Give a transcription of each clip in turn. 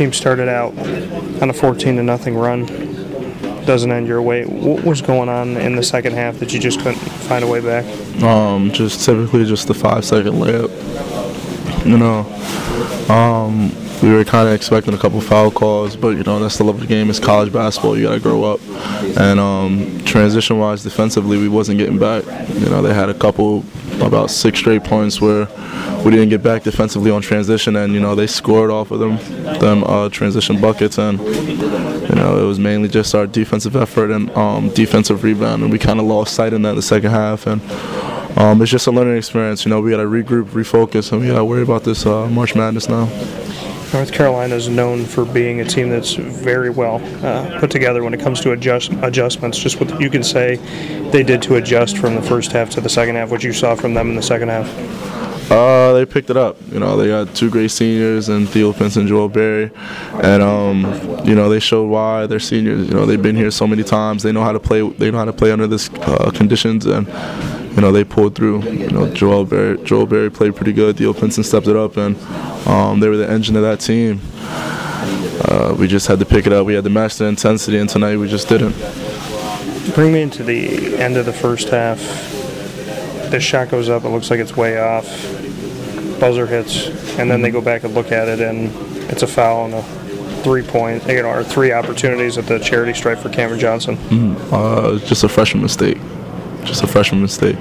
team started out on a 14 to nothing run. Doesn't end your way. What was going on in the second half that you just couldn't find a way back? Um, just typically just the five second layup. You know, um, we were kind of expecting a couple foul calls, but you know that's the level of the game. It's college basketball. You got to grow up. And um, transition-wise, defensively, we wasn't getting back. You know, they had a couple about six straight points where we didn't get back defensively on transition, and you know they scored off of them, them uh, transition buckets, and you know it was mainly just our defensive effort and um, defensive rebound, and we kind of lost sight in that in the second half, and. Um, it's just a learning experience, you know. We got to regroup, refocus, and we got to worry about this uh, March Madness now. North Carolina is known for being a team that's very well uh, put together when it comes to adjust, adjustments. Just what you can say they did to adjust from the first half to the second half, what you saw from them in the second half. Uh, they picked it up. You know, they got two great seniors and Theo Pinson and Joel Berry, and um, you know they showed why they're seniors. You know, they've been here so many times. They know how to play. They know how to play under this uh, conditions, and you know they pulled through. You know, Joel Berry, Joel Berry played pretty good. Theo Pinson stepped it up, and um, they were the engine of that team. Uh, we just had to pick it up. We had to match the intensity, and tonight we just didn't. Bring me into the end of the first half. This shot goes up. It looks like it's way off. Buzzer hits, and then they go back and look at it, and it's a foul and a three point, you know, or three opportunities at the charity stripe for Cameron Johnson. Uh, it's just a freshman mistake. Just a freshman mistake.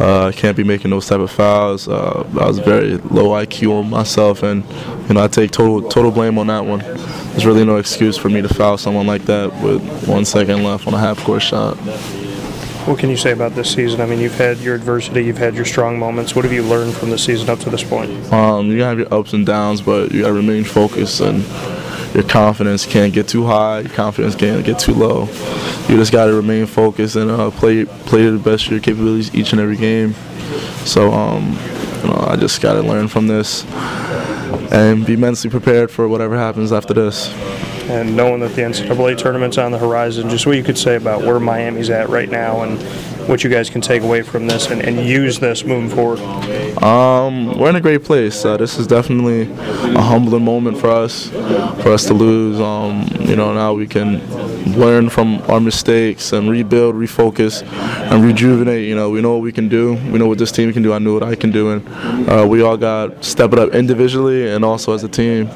Uh, I can't be making those type of fouls. Uh, I was very low IQ on myself, and you know I take total total blame on that one. There's really no excuse for me to foul someone like that with one second left on a half court shot. What can you say about this season? I mean, you've had your adversity, you've had your strong moments. What have you learned from the season up to this point? Um, you have your ups and downs, but you gotta remain focused and your confidence can't get too high. Your confidence can't get too low. You just gotta remain focused and uh, play play to the best of your capabilities each and every game. So um, you know, I just gotta learn from this and be mentally prepared for whatever happens after this. And knowing that the NCAA tournament's on the horizon, just what you could say about where Miami's at right now and what you guys can take away from this and, and use this moving forward. Um, we're in a great place. Uh, this is definitely a humbling moment for us, for us to lose. Um, you know, now we can learn from our mistakes and rebuild, refocus, and rejuvenate. You know, we know what we can do. We know what this team can do. I know what I can do, and uh, we all got step it up individually and also as a team.